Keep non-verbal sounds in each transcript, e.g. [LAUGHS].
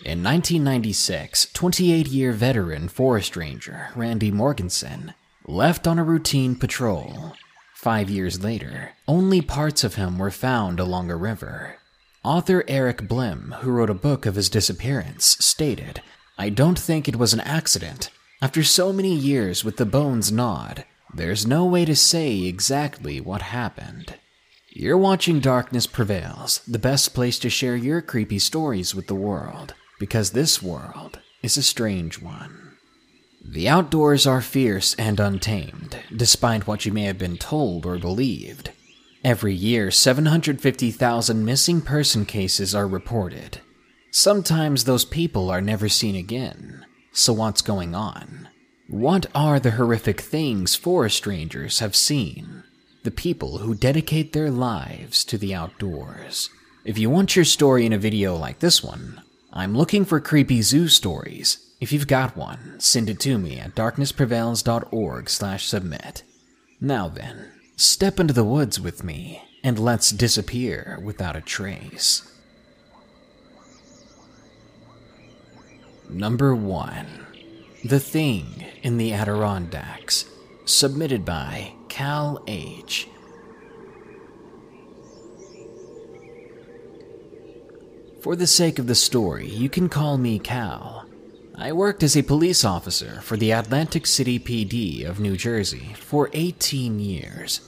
In 1996, 28 year veteran forest ranger Randy Morgenson left on a routine patrol. Five years later, only parts of him were found along a river. Author Eric Blehm, who wrote a book of his disappearance, stated, I don't think it was an accident. After so many years with the bones gnawed, there's no way to say exactly what happened. You're watching Darkness Prevails, the best place to share your creepy stories with the world, because this world is a strange one. The outdoors are fierce and untamed, despite what you may have been told or believed. Every year, 750,000 missing person cases are reported. Sometimes those people are never seen again. So, what's going on? What are the horrific things forest rangers have seen? The people who dedicate their lives to the outdoors. If you want your story in a video like this one, I'm looking for creepy zoo stories. If you've got one, send it to me at darknessprevails.org slash submit. Now then, step into the woods with me and let's disappear without a trace. Number 1. The Thing in the Adirondacks, submitted by Cal H. For the sake of the story, you can call me Cal. I worked as a police officer for the Atlantic City PD of New Jersey for 18 years.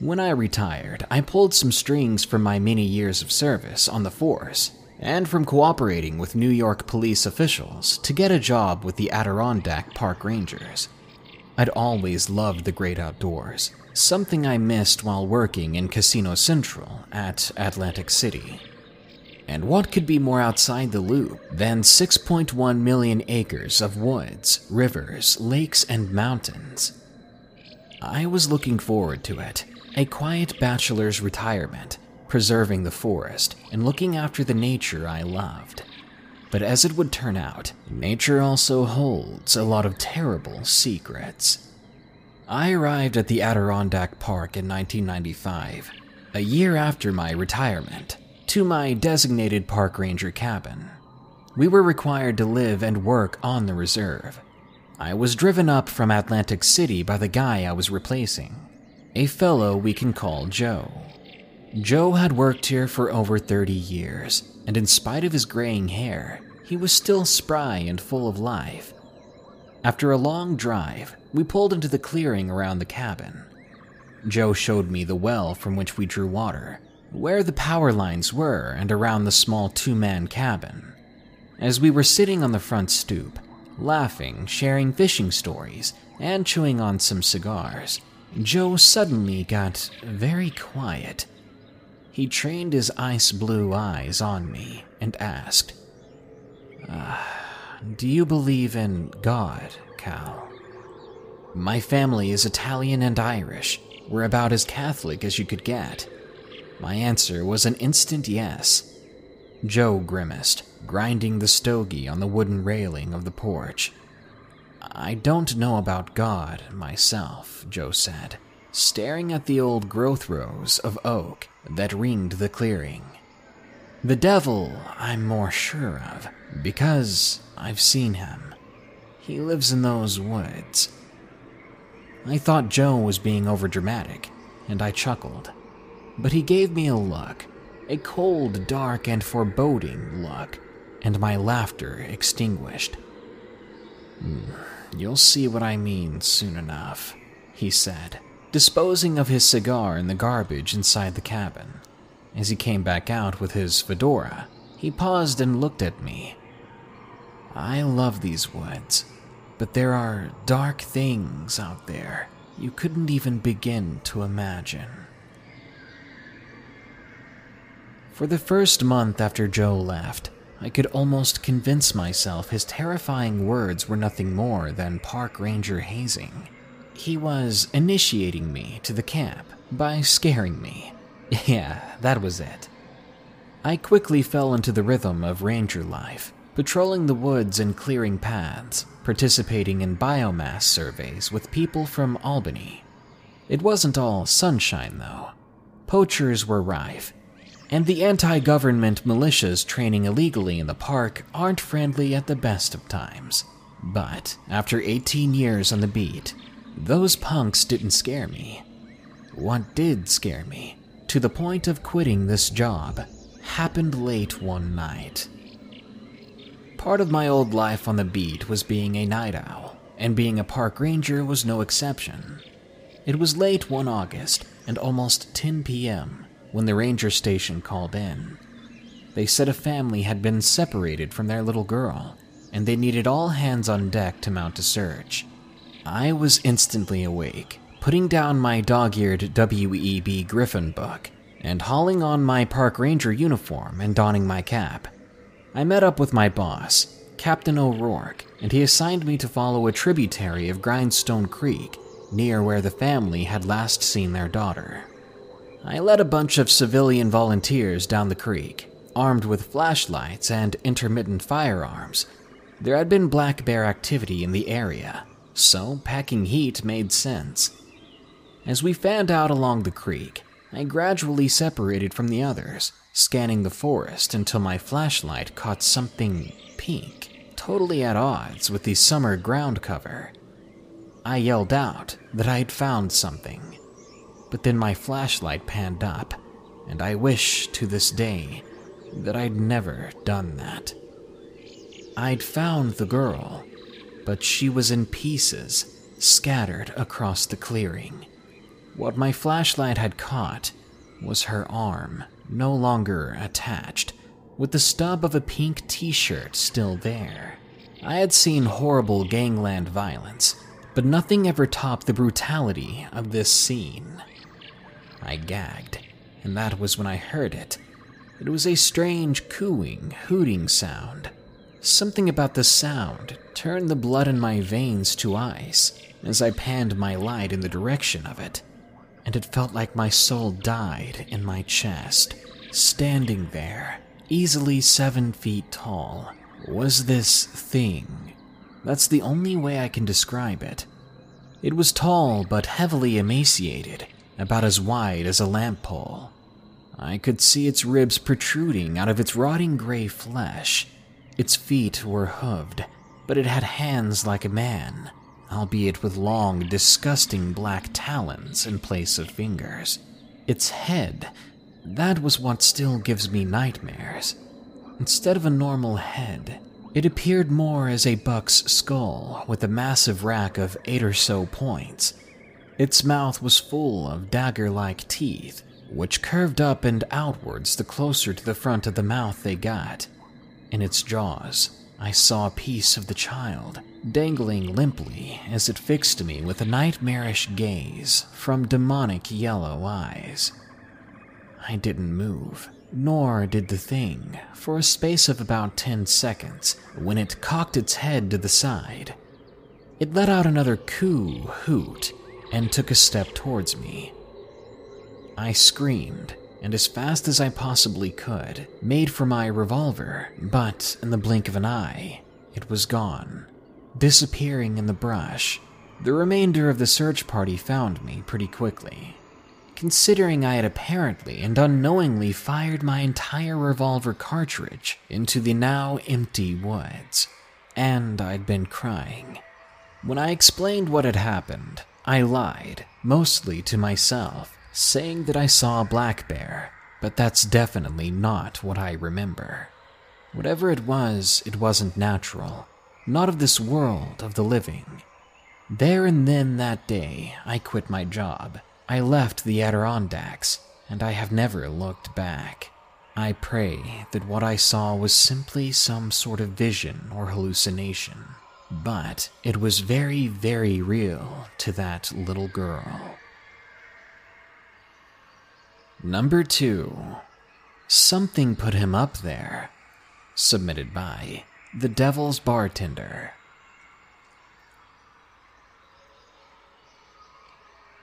When I retired, I pulled some strings from my many years of service on the force and from cooperating with New York police officials to get a job with the Adirondack Park Rangers. I'd always loved the great outdoors, something I missed while working in Casino Central at Atlantic City. And what could be more outside the loop than 6.1 million acres of woods, rivers, lakes, and mountains? I was looking forward to it a quiet bachelor's retirement, preserving the forest and looking after the nature I loved. But as it would turn out, nature also holds a lot of terrible secrets. I arrived at the Adirondack Park in 1995, a year after my retirement, to my designated park ranger cabin. We were required to live and work on the reserve. I was driven up from Atlantic City by the guy I was replacing, a fellow we can call Joe. Joe had worked here for over 30 years, and in spite of his graying hair, he was still spry and full of life. After a long drive, we pulled into the clearing around the cabin. Joe showed me the well from which we drew water, where the power lines were, and around the small two man cabin. As we were sitting on the front stoop, laughing, sharing fishing stories, and chewing on some cigars, Joe suddenly got very quiet. He trained his ice blue eyes on me and asked, uh, Do you believe in God, Cal? My family is Italian and Irish. We're about as Catholic as you could get. My answer was an instant yes. Joe grimaced, grinding the stogie on the wooden railing of the porch. I don't know about God myself, Joe said, staring at the old growth rows of oak that ringed the clearing. The devil, I'm more sure of, because I've seen him. He lives in those woods. I thought Joe was being overdramatic, and I chuckled. But he gave me a look, a cold, dark, and foreboding look, and my laughter extinguished. Hmm, you'll see what I mean soon enough, he said, disposing of his cigar in the garbage inside the cabin. As he came back out with his fedora, he paused and looked at me. I love these woods, but there are dark things out there you couldn't even begin to imagine. For the first month after Joe left, I could almost convince myself his terrifying words were nothing more than park ranger hazing. He was initiating me to the camp by scaring me. [LAUGHS] Yeah, that was it. I quickly fell into the rhythm of ranger life, patrolling the woods and clearing paths, participating in biomass surveys with people from Albany. It wasn't all sunshine, though. Poachers were rife, and the anti government militias training illegally in the park aren't friendly at the best of times. But after 18 years on the beat, those punks didn't scare me. What did scare me, to the point of quitting this job, happened late one night. Part of my old life on the beat was being a night owl, and being a park ranger was no exception. It was late one August and almost 10 p.m. when the ranger station called in. They said a family had been separated from their little girl, and they needed all hands on deck to mount a search. I was instantly awake, putting down my dog eared W.E.B. Griffin book and hauling on my park ranger uniform and donning my cap. I met up with my boss, Captain O'Rourke, and he assigned me to follow a tributary of Grindstone Creek near where the family had last seen their daughter. I led a bunch of civilian volunteers down the creek, armed with flashlights and intermittent firearms. There had been black bear activity in the area, so packing heat made sense. As we fanned out along the creek, I gradually separated from the others, scanning the forest until my flashlight caught something pink, totally at odds with the summer ground cover. I yelled out that I'd found something, but then my flashlight panned up, and I wish to this day that I'd never done that. I'd found the girl, but she was in pieces, scattered across the clearing. What my flashlight had caught was her arm, no longer attached, with the stub of a pink t shirt still there. I had seen horrible gangland violence, but nothing ever topped the brutality of this scene. I gagged, and that was when I heard it. It was a strange cooing, hooting sound. Something about the sound turned the blood in my veins to ice as I panned my light in the direction of it, and it felt like my soul died in my chest. Standing there, easily seven feet tall, was this thing that's the only way I can describe it. It was tall but heavily emaciated, about as wide as a lamp pole. I could see its ribs protruding out of its rotting gray flesh. Its feet were hooved, but it had hands like a man, albeit with long, disgusting black talons in place of fingers. Its head, that was what still gives me nightmares. Instead of a normal head, it appeared more as a buck's skull with a massive rack of eight or so points. Its mouth was full of dagger like teeth, which curved up and outwards the closer to the front of the mouth they got. In its jaws, I saw a piece of the child, dangling limply as it fixed me with a nightmarish gaze from demonic yellow eyes. I didn't move nor did the thing, for a space of about 10 seconds, when it cocked its head to the side. It let out another coo hoot and took a step towards me. I screamed, and as fast as I possibly could, made for my revolver, but in the blink of an eye, it was gone, disappearing in the brush. The remainder of the search party found me pretty quickly, considering I had apparently and unknowingly fired my entire revolver cartridge into the now empty woods. And I'd been crying. When I explained what had happened, I lied, mostly to myself, saying that I saw a black bear, but that's definitely not what I remember. Whatever it was, it wasn't natural, not of this world of the living. There and then that day, I quit my job I left the Adirondacks, and I have never looked back. I pray that what I saw was simply some sort of vision or hallucination, but it was very, very real to that little girl. Number two, Something Put Him Up There, submitted by The Devil's Bartender.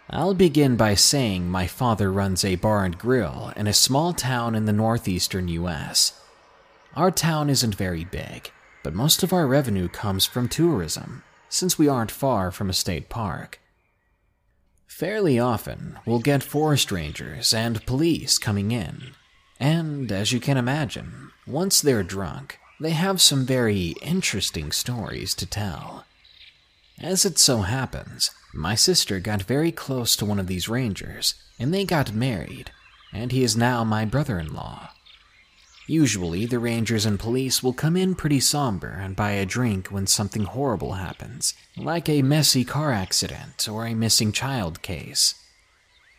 I'll begin by saying my father runs a bar and grill in a small town in the northeastern US. Our town isn't very big, but most of our revenue comes from tourism, since we aren't far from a state park. Fairly often, we'll get forest rangers and police coming in. And as you can imagine, once they're drunk, they have some very interesting stories to tell. As it so happens, my sister got very close to one of these rangers, and they got married, and he is now my brother in law. Usually, the rangers and police will come in pretty somber and buy a drink when something horrible happens, like a messy car accident or a missing child case.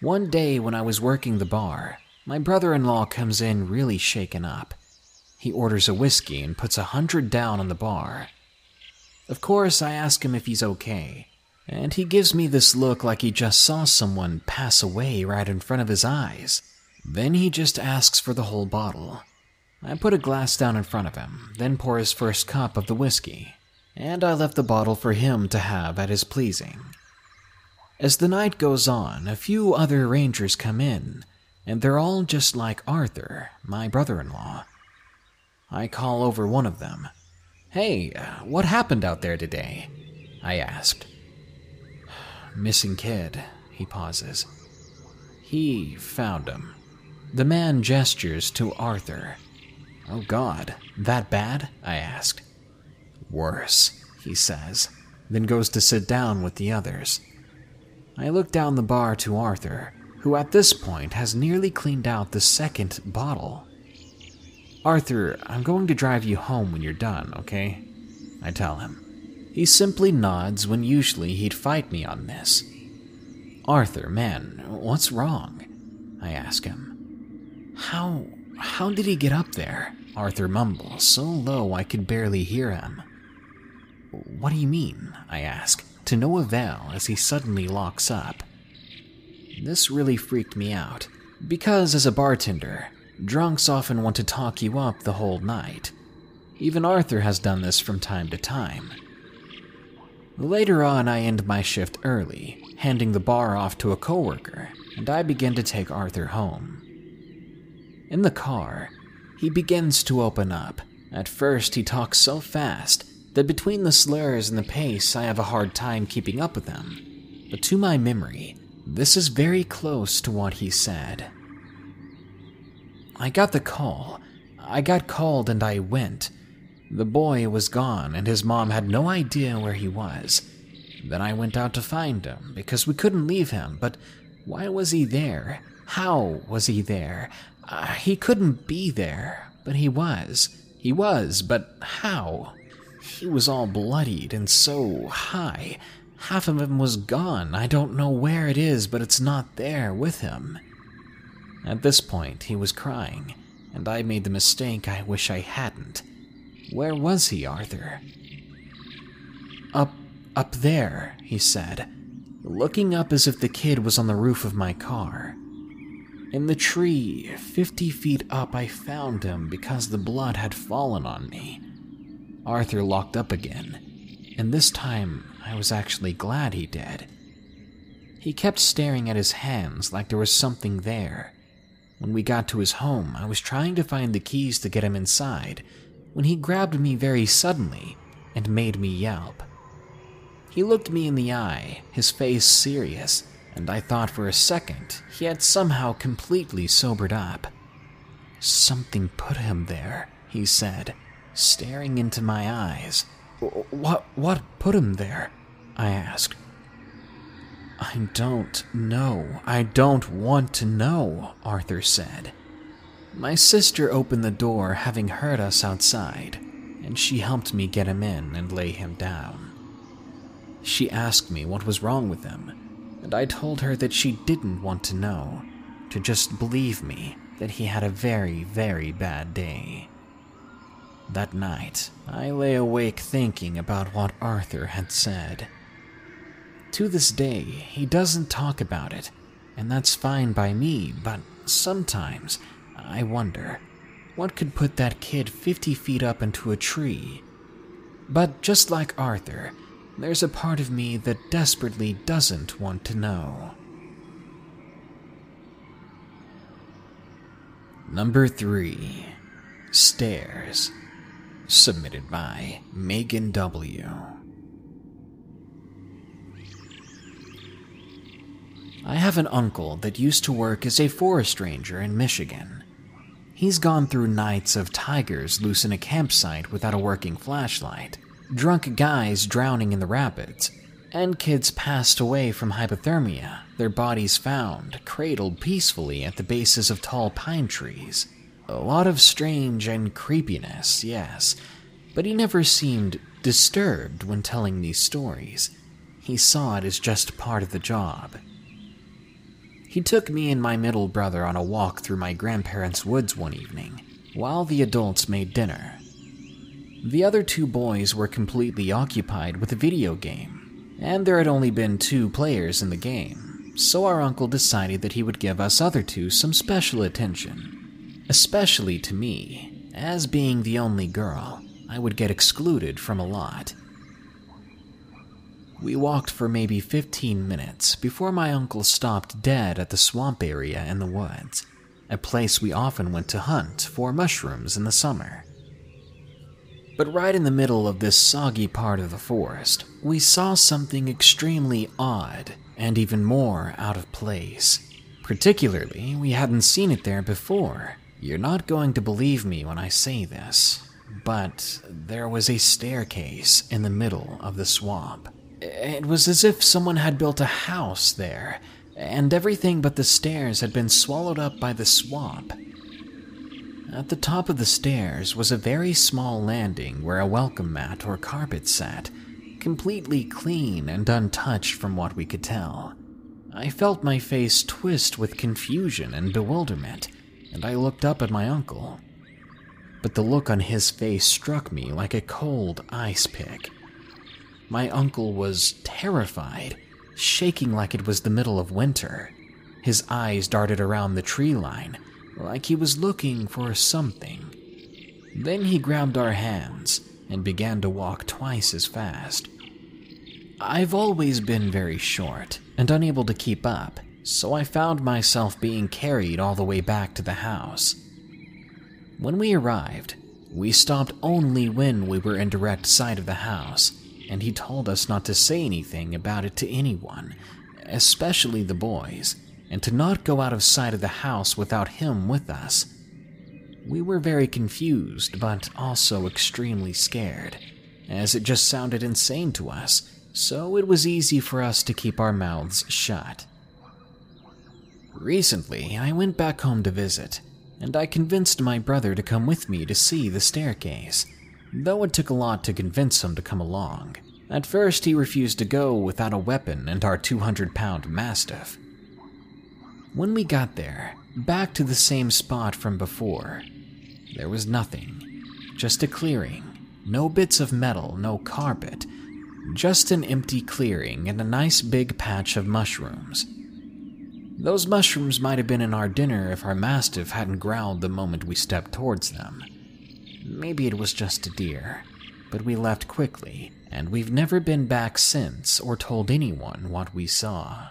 One day when I was working the bar, my brother in law comes in really shaken up. He orders a whiskey and puts a hundred down on the bar. Of course, I ask him if he's okay, and he gives me this look like he just saw someone pass away right in front of his eyes. Then he just asks for the whole bottle. I put a glass down in front of him, then pour his first cup of the whiskey, and I left the bottle for him to have at his pleasing. As the night goes on, a few other rangers come in, and they're all just like Arthur, my brother in law. I call over one of them. Hey, uh, what happened out there today? I asked. Missing kid, he pauses. He found him. The man gestures to Arthur. Oh God, that bad? I asked. Worse, he says, then goes to sit down with the others. I look down the bar to Arthur, who at this point has nearly cleaned out the second bottle. Arthur, I'm going to drive you home when you're done, okay? I tell him. He simply nods when usually he'd fight me on this. Arthur, man, what's wrong? I ask him. How how did he get up there? Arthur mumbles, so low I could barely hear him. What do you mean? I ask, to no avail as he suddenly locks up. This really freaked me out, because as a bartender, drunks often want to talk you up the whole night. Even Arthur has done this from time to time. Later on, I end my shift early, handing the bar off to a coworker, and I begin to take Arthur home. In the car, he begins to open up. At first, he talks so fast that between the slurs and the pace, I have a hard time keeping up with him. But to my memory, this is very close to what he said. I got the call. I got called and I went. The boy was gone, and his mom had no idea where he was. Then I went out to find him because we couldn't leave him, but why was he there? How was he there? Uh, he couldn't be there, but he was. He was, but how? He was all bloodied and so high. Half of him was gone. I don't know where it is, but it's not there with him. At this point, he was crying, and I made the mistake I wish I hadn't. Where was he, Arthur? Up, up there, he said, looking up as if the kid was on the roof of my car. In the tree, 50 feet up, I found him because the blood had fallen on me. Arthur locked up again, and this time I was actually glad he did. He kept staring at his hands like there was something there. When we got to his home, I was trying to find the keys to get him inside when he grabbed me very suddenly and made me yelp. He looked me in the eye, his face serious, and I thought for a second he had somehow completely sobered up. Something put him there, he said, staring into my eyes. What, what put him there? I asked. I don't know. I don't want to know, Arthur said. My sister opened the door, having heard us outside, and she helped me get him in and lay him down. She asked me what was wrong with him, and I told her that she didn't want to know, to just believe me that he had a very, very bad day. That night, I lay awake thinking about what Arthur had said. To this day, he doesn't talk about it, and that's fine by me, but sometimes I wonder what could put that kid 50 feet up into a tree. But just like Arthur, there's a part of me that desperately doesn't want to know. Number 3 Stairs. Submitted by Megan W. I have an uncle that used to work as a forest ranger in Michigan. He's gone through nights of tigers loose in a campsite without a working flashlight, drunk guys drowning in the rapids, and kids passed away from hypothermia, their bodies found cradled peacefully at the bases of tall pine trees. A lot of strange and creepiness, yes, but he never seemed disturbed when telling these stories. He saw it as just part of the job. He took me and my middle brother on a walk through my grandparents' woods one evening, while the adults made dinner. The other two boys were completely occupied with a video game, and there had only been two players in the game, so our uncle decided that he would give us other two some special attention. Especially to me, as being the only girl, I would get excluded from a lot. We walked for maybe 15 minutes before my uncle stopped dead at the swamp area in the woods, a place we often went to hunt for mushrooms in the summer. But right in the middle of this soggy part of the forest, we saw something extremely odd and even more out of place. Particularly, we hadn't seen it there before. You're not going to believe me when I say this, but there was a staircase in the middle of the swamp. It was as if someone had built a house there, and everything but the stairs had been swallowed up by the swamp. At the top of the stairs was a very small landing where a welcome mat or carpet sat, completely clean and untouched from what we could tell. I felt my face twist with confusion and bewilderment, and I looked up at my uncle. But the look on his face struck me like a cold ice pick. My uncle was terrified, shaking like it was the middle of winter. His eyes darted around the tree line, like he was looking for something. Then he grabbed our hands and began to walk twice as fast. I've always been very short and unable to keep up, so I found myself being carried all the way back to the house. When we arrived, we stopped only when we were in direct sight of the house and he told us not to say anything about it to anyone, especially the boys, and to not go out of sight of the house without him with us. We were very confused, but also extremely scared, as it just sounded insane to us, so it was easy for us to keep our mouths shut. Recently, I went back home to visit, and I convinced my brother to come with me to see the staircase though it took a lot to convince him to come along. At first, he refused to go without a weapon and our 200 pound Mastiff. When we got there, back to the same spot from before, there was nothing. Just a clearing. No bits of metal, no carpet. Just an empty clearing and a nice big patch of mushrooms. Those mushrooms might have been in our dinner if our Mastiff hadn't growled the moment we stepped towards them. Maybe it was just a deer, but we left quickly, and we've never been back since or told anyone what we saw.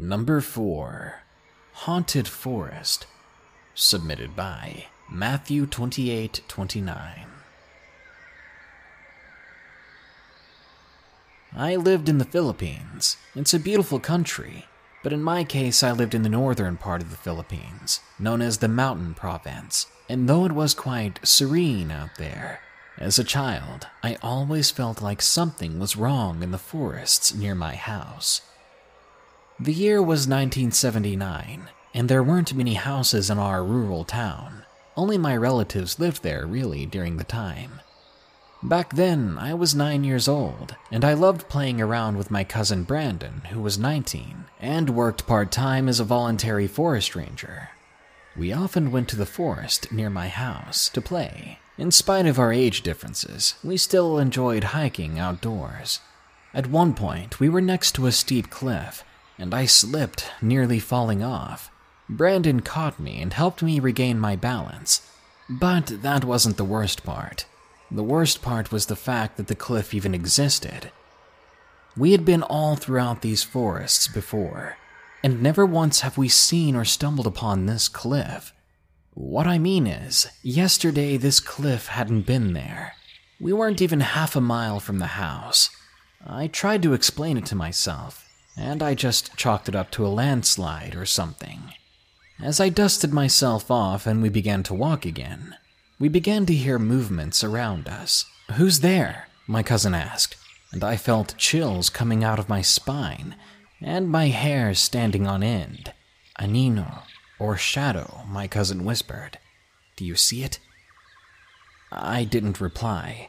Number 4 Haunted Forest. Submitted by Matthew 2829. I lived in the Philippines. It's a beautiful country, but in my case, I lived in the northern part of the Philippines, known as the Mountain Province. And though it was quite serene out there, as a child, I always felt like something was wrong in the forests near my house. The year was 1979, and there weren't many houses in our rural town. Only my relatives lived there, really, during the time. Back then, I was nine years old, and I loved playing around with my cousin Brandon, who was 19, and worked part time as a voluntary forest ranger. We often went to the forest near my house to play. In spite of our age differences, we still enjoyed hiking outdoors. At one point, we were next to a steep cliff, and I slipped, nearly falling off. Brandon caught me and helped me regain my balance. But that wasn't the worst part. The worst part was the fact that the cliff even existed. We had been all throughout these forests before, and never once have we seen or stumbled upon this cliff. What I mean is, yesterday this cliff hadn't been there. We weren't even half a mile from the house. I tried to explain it to myself, and I just chalked it up to a landslide or something. As I dusted myself off and we began to walk again, we began to hear movements around us. Who's there? My cousin asked, and I felt chills coming out of my spine and my hair standing on end. Anino, or shadow, my cousin whispered. Do you see it? I didn't reply.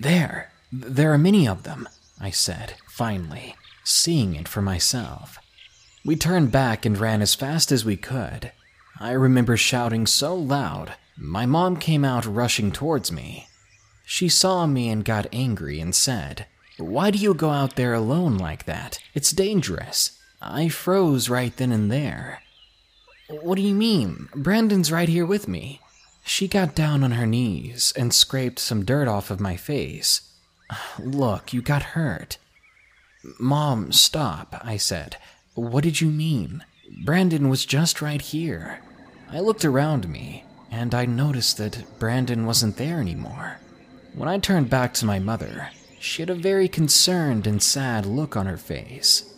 There, there are many of them, I said, finally, seeing it for myself. We turned back and ran as fast as we could. I remember shouting so loud, my mom came out rushing towards me. She saw me and got angry and said, Why do you go out there alone like that? It's dangerous. I froze right then and there. What do you mean? Brandon's right here with me. She got down on her knees and scraped some dirt off of my face. Look, you got hurt. Mom, stop, I said. What did you mean? Brandon was just right here. I looked around me, and I noticed that Brandon wasn't there anymore. When I turned back to my mother, she had a very concerned and sad look on her face.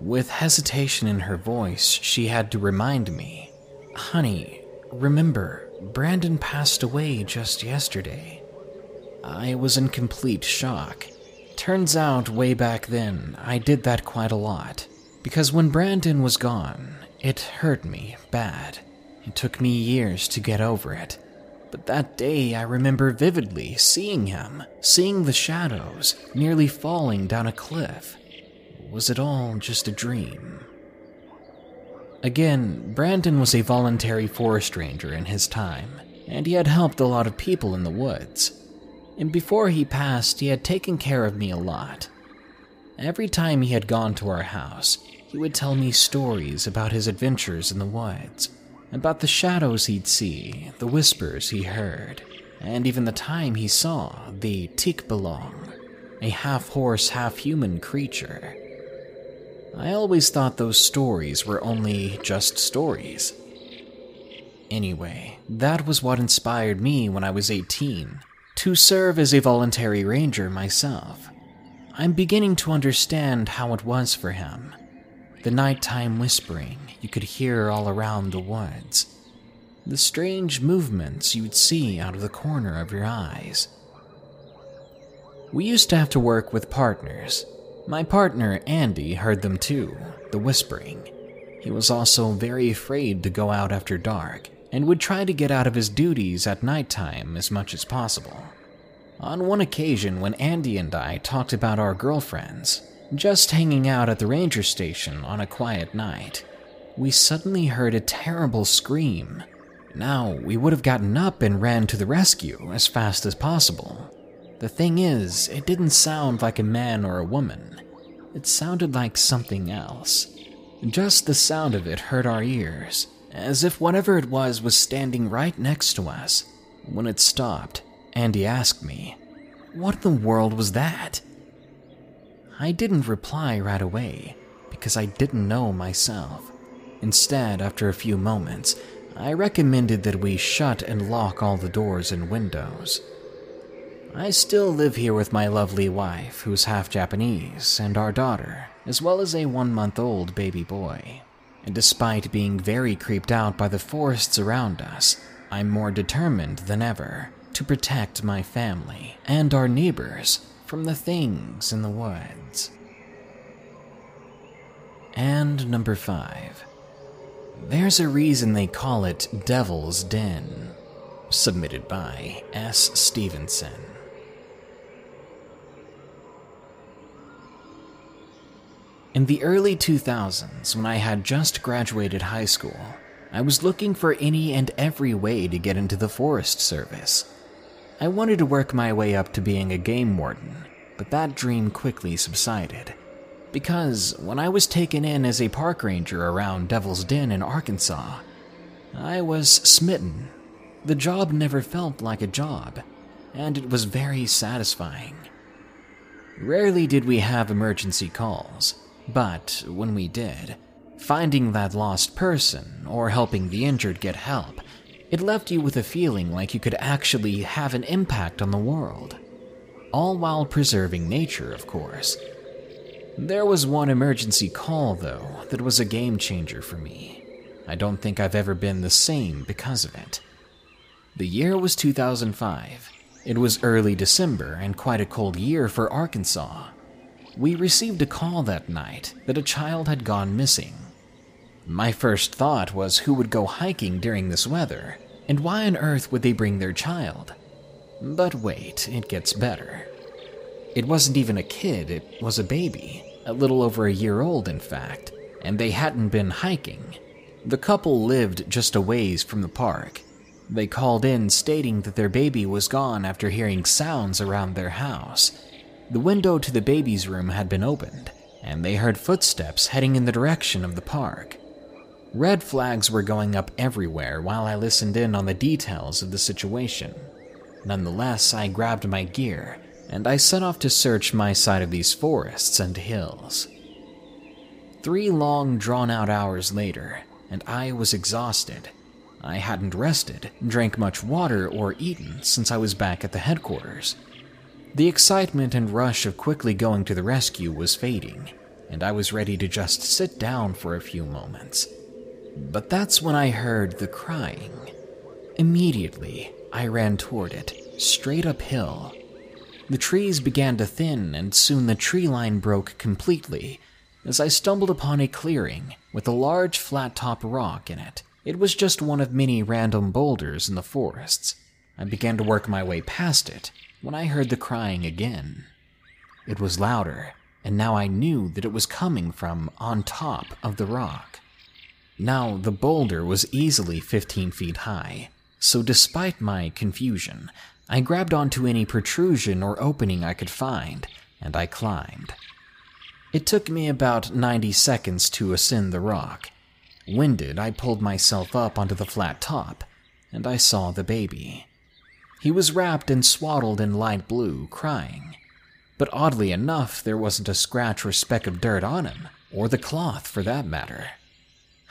With hesitation in her voice, she had to remind me Honey, remember, Brandon passed away just yesterday. I was in complete shock. Turns out, way back then, I did that quite a lot. Because when Brandon was gone, it hurt me bad. It took me years to get over it. But that day, I remember vividly seeing him, seeing the shadows, nearly falling down a cliff. Was it all just a dream? Again, Brandon was a voluntary forest ranger in his time, and he had helped a lot of people in the woods. And before he passed, he had taken care of me a lot. Every time he had gone to our house, he would tell me stories about his adventures in the woods, about the shadows he'd see, the whispers he heard, and even the time he saw the Tikbalang, a half horse, half human creature. I always thought those stories were only just stories. Anyway, that was what inspired me when I was 18 to serve as a voluntary ranger myself. I'm beginning to understand how it was for him. The nighttime whispering you could hear all around the woods. The strange movements you'd see out of the corner of your eyes. We used to have to work with partners. My partner, Andy, heard them too, the whispering. He was also very afraid to go out after dark and would try to get out of his duties at nighttime as much as possible. On one occasion, when Andy and I talked about our girlfriends, Just hanging out at the ranger station on a quiet night, we suddenly heard a terrible scream. Now, we would have gotten up and ran to the rescue as fast as possible. The thing is, it didn't sound like a man or a woman. It sounded like something else. Just the sound of it hurt our ears, as if whatever it was was standing right next to us. When it stopped, Andy asked me, What in the world was that? I didn't reply right away because I didn't know myself. Instead, after a few moments, I recommended that we shut and lock all the doors and windows. I still live here with my lovely wife, who's half Japanese, and our daughter, as well as a one month old baby boy. And despite being very creeped out by the forests around us, I'm more determined than ever to protect my family and our neighbors from the things in the woods. And number five. There's a reason they call it Devil's Den. Submitted by S. Stevenson. In the early 2000s, when I had just graduated high school, I was looking for any and every way to get into the Forest Service. I wanted to work my way up to being a game warden, but that dream quickly subsided because when I was taken in as a park ranger around Devil's Den in Arkansas, I was smitten. The job never felt like a job, and it was very satisfying. Rarely did we have emergency calls, but when we did, finding that lost person or helping the injured get help, it left you with a feeling like you could actually have an impact on the world. All while preserving nature, of course. There was one emergency call, though, that was a game changer for me. I don't think I've ever been the same because of it. The year was 2005. It was early December and quite a cold year for Arkansas. We received a call that night that a child had gone missing. My first thought was who would go hiking during this weather, and why on earth would they bring their child? But wait, it gets better. It wasn't even a kid, it was a baby, a little over a year old, in fact, and they hadn't been hiking. The couple lived just a ways from the park. They called in stating that their baby was gone after hearing sounds around their house. The window to the baby's room had been opened, and they heard footsteps heading in the direction of the park. Red flags were going up everywhere while I listened in on the details of the situation. Nonetheless, I grabbed my gear and I set off to search my side of these forests and hills. Three long, drawn out hours later, and I was exhausted. I hadn't rested, drank much water, or eaten since I was back at the headquarters. The excitement and rush of quickly going to the rescue was fading, and I was ready to just sit down for a few moments. But that's when I heard the crying. Immediately, I ran toward it, straight uphill, the trees began to thin, and soon the tree line broke completely as I stumbled upon a clearing with a large flat top rock in it. It was just one of many random boulders in the forests. I began to work my way past it when I heard the crying again. It was louder, and now I knew that it was coming from on top of the rock. Now, the boulder was easily 15 feet high, so despite my confusion, I grabbed onto any protrusion or opening I could find, and I climbed. It took me about 90 seconds to ascend the rock. Winded, I pulled myself up onto the flat top, and I saw the baby. He was wrapped and swaddled in light blue, crying. But oddly enough, there wasn't a scratch or speck of dirt on him, or the cloth for that matter.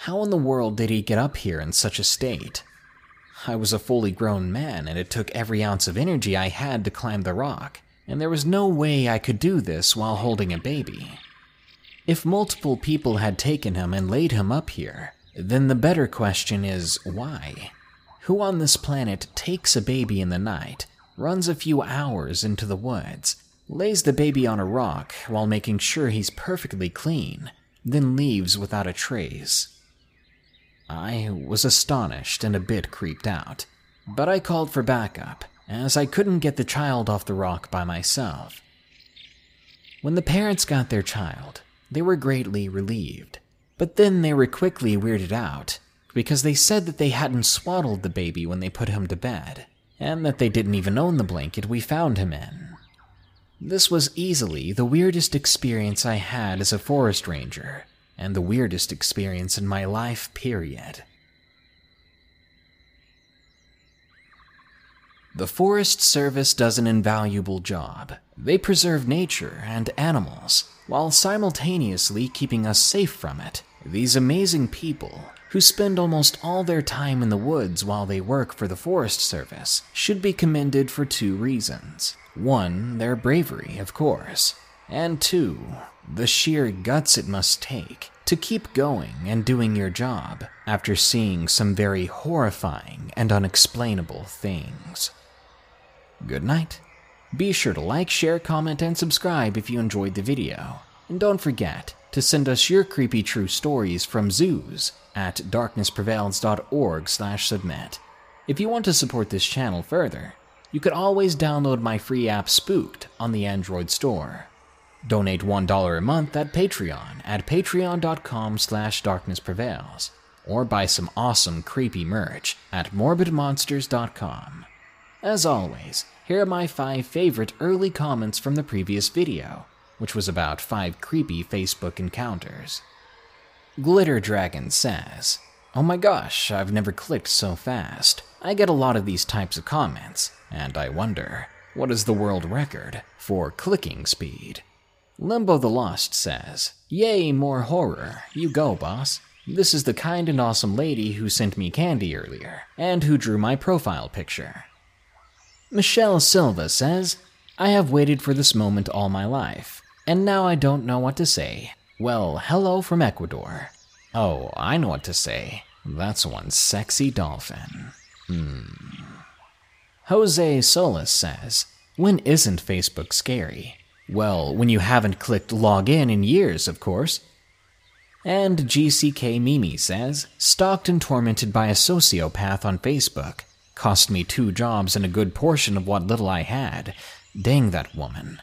How in the world did he get up here in such a state? I was a fully grown man, and it took every ounce of energy I had to climb the rock, and there was no way I could do this while holding a baby. If multiple people had taken him and laid him up here, then the better question is why? Who on this planet takes a baby in the night, runs a few hours into the woods, lays the baby on a rock while making sure he's perfectly clean, then leaves without a trace? I was astonished and a bit creeped out, but I called for backup, as I couldn't get the child off the rock by myself. When the parents got their child, they were greatly relieved. But then they were quickly weirded out because they said that they hadn't swaddled the baby when they put him to bed, and that they didn't even own the blanket we found him in. This was easily the weirdest experience I had as a forest ranger, and the weirdest experience in my life, period. The Forest Service does an invaluable job. They preserve nature and animals while simultaneously keeping us safe from it. These amazing people, who spend almost all their time in the woods while they work for the Forest Service, should be commended for two reasons. One, their bravery, of course, and two, the sheer guts it must take to keep going and doing your job after seeing some very horrifying and unexplainable things. Good night. Be sure to like, share, comment, and subscribe if you enjoyed the video. And don't forget to send us your creepy true stories from zoos at darknessprevails.org slash submit. If you want to support this channel further, you could always download my free app Spooked on the Android store. Donate $1 a month at Patreon at patreon.com slash darknessprevails, or buy some awesome creepy merch at morbidmonsters.com. As always, here are my five favorite early comments from the previous video, which was about five creepy Facebook encounters. Glitter Dragon says, Oh my gosh, I've never clicked so fast. I get a lot of these types of comments, and I wonder, what is the world record for clicking speed? Limbo the Lost says, Yay, more horror. You go, boss. This is the kind and awesome lady who sent me candy earlier, and who drew my profile picture. Michelle Silva says, I have waited for this moment all my life, and now I don't know what to say. Well, hello from Ecuador. Oh, I know what to say. That's one sexy dolphin. Hmm. Jose Solis says, When isn't Facebook scary? Well, when you haven't clicked log in in years, of course. And GCK Mimi says, Stalked and tormented by a sociopath on Facebook. Cost me two jobs and a good portion of what little I had. Dang that woman.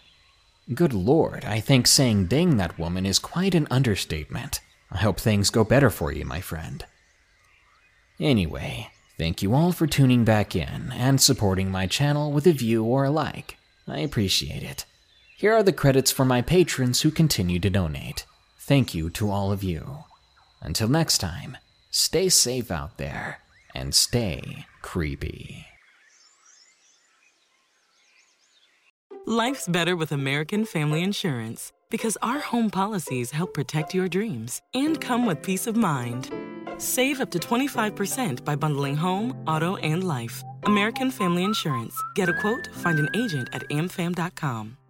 Good lord, I think saying dang that woman is quite an understatement. I hope things go better for you, my friend. Anyway, thank you all for tuning back in and supporting my channel with a view or a like. I appreciate it. Here are the credits for my patrons who continue to donate. Thank you to all of you. Until next time, stay safe out there and stay creepy. Life's better with American Family Insurance because our home policies help protect your dreams and come with peace of mind. Save up to 25% by bundling home, auto, and life. American Family Insurance. Get a quote, find an agent at amfam.com.